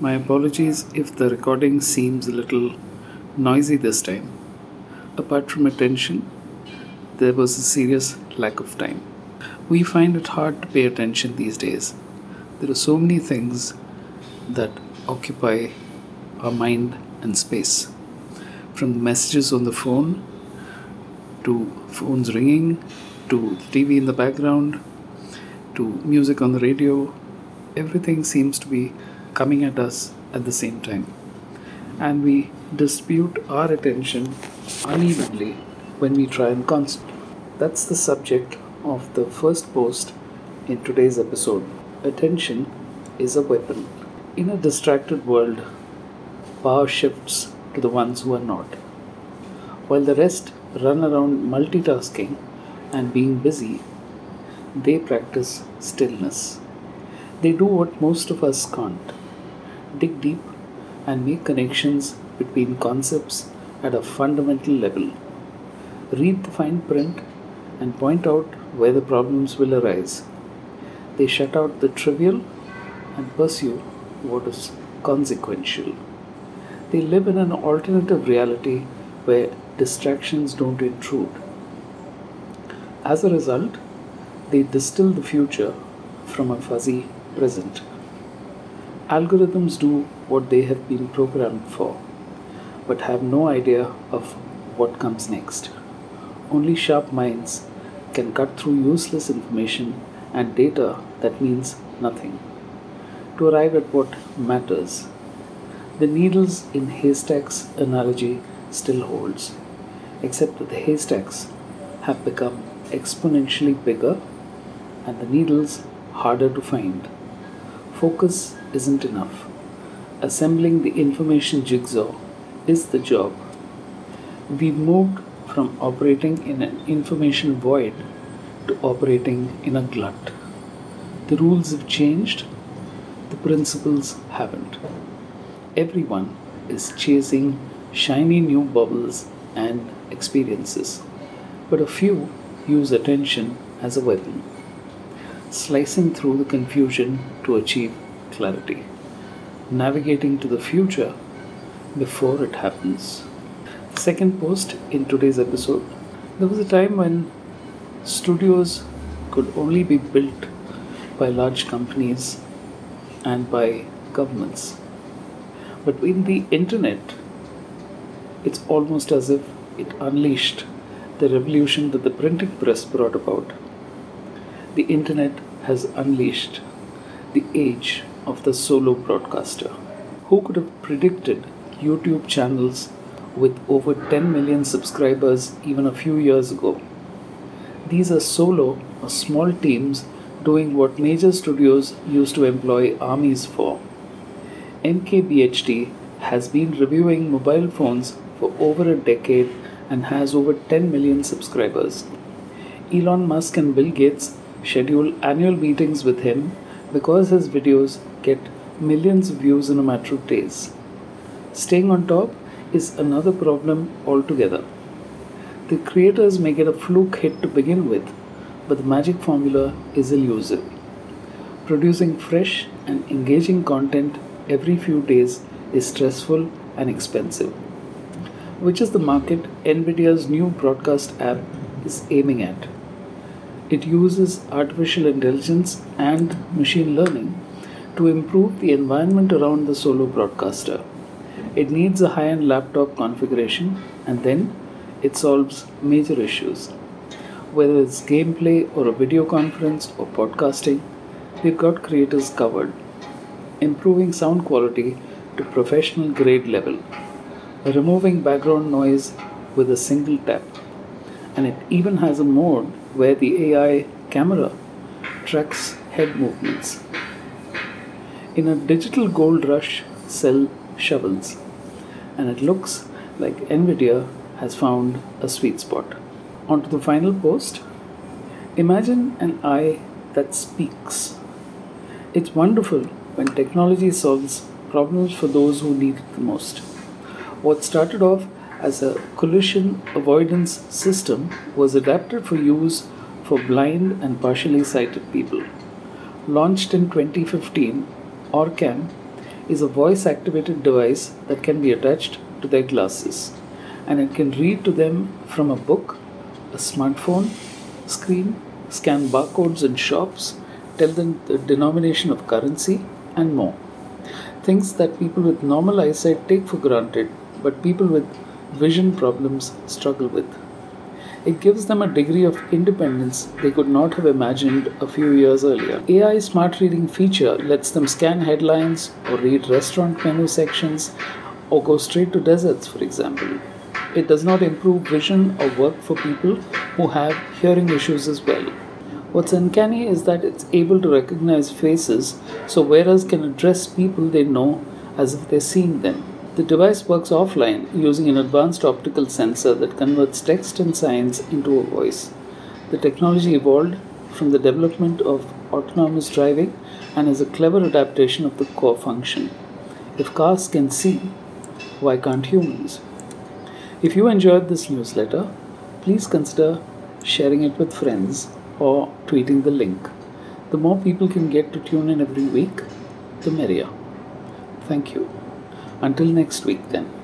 My apologies if the recording seems a little noisy this time. Apart from attention, there was a serious lack of time. We find it hard to pay attention these days. There are so many things that occupy our mind and space. From messages on the phone, to phones ringing, to TV in the background, to music on the radio, everything seems to be coming at us at the same time. And we dispute our attention unevenly when we try and concentrate. That's the subject of the first post in today's episode. Attention is a weapon. In a distracted world, power shifts to the ones who are not. While the rest run around multitasking and being busy, they practice stillness. They do what most of us can't dig deep and make connections between concepts at a fundamental level. Read the fine print and point out where the problems will arise. They shut out the trivial and pursue what is consequential. They live in an alternative reality where distractions don't intrude. As a result, they distill the future from a fuzzy present. Algorithms do what they have been programmed for, but have no idea of what comes next. Only sharp minds can cut through useless information and data that means nothing to arrive at what matters. The needles in haystacks analogy still holds, except that the haystacks have become exponentially bigger and the needles harder to find. Focus isn't enough. Assembling the information jigsaw is the job. We've moved from operating in an information void to operating in a glut. The rules have changed, the principles haven't. Everyone is chasing shiny new bubbles and experiences, but a few use attention as a weapon, slicing through the confusion to achieve clarity, navigating to the future before it happens. Second post in today's episode. There was a time when studios could only be built by large companies and by governments. But in the internet, it's almost as if it unleashed the revolution that the printing press brought about. The internet has unleashed the age of the solo broadcaster. Who could have predicted YouTube channels with over 10 million subscribers even a few years ago? These are solo or small teams doing what major studios used to employ armies for. MKBHD has been reviewing mobile phones for over a decade and has over 10 million subscribers. Elon Musk and Bill Gates schedule annual meetings with him because his videos get millions of views in a matter of days. Staying on top is another problem altogether. The creators may get a fluke hit to begin with, but the magic formula is elusive. Producing fresh and engaging content every few days is stressful and expensive, which is the market NVIDIA's new broadcast app is aiming at. It uses artificial intelligence and machine learning to improve the environment around the solo broadcaster. It needs a high end laptop configuration and then it solves major issues. Whether it's gameplay or a video conference or podcasting, we've got creators covered. Improving sound quality to professional grade level, removing background noise with a single tap, and it even has a mode where the AI camera tracks head movements. In a digital gold rush, sell shovels, and it looks like Nvidia has found a sweet spot. On to the final post. Imagine an eye that speaks. It's wonderful when technology solves problems for those who need it the most. What started off as a collision avoidance system was adapted for use for blind and partially sighted people. Launched in 2015, OrCam is a voice activated device that can be attached to their glasses and it can read to them from a book, a smartphone screen, scan barcodes in shops, tell them the denomination of currency, and more. Things that people with normal eyesight take for granted, but people with vision problems struggle with. It gives them a degree of independence they could not have imagined a few years earlier. AI smart reading feature lets them scan headlines or read restaurant menu sections or go straight to desserts, for example. It does not improve vision or work for people who have hearing issues as well. What's uncanny is that it's able to recognize faces, so wearers can address people they know as if they're seeing them. The device works offline using an advanced optical sensor that converts text and signs into a voice. The technology evolved from the development of autonomous driving and is a clever adaptation of the core function. If cars can see, why can't humans? If you enjoyed this newsletter, please consider sharing it with friends or tweeting the link. The more people can get to tune in every week, the merrier. Thank you. Until next week, then.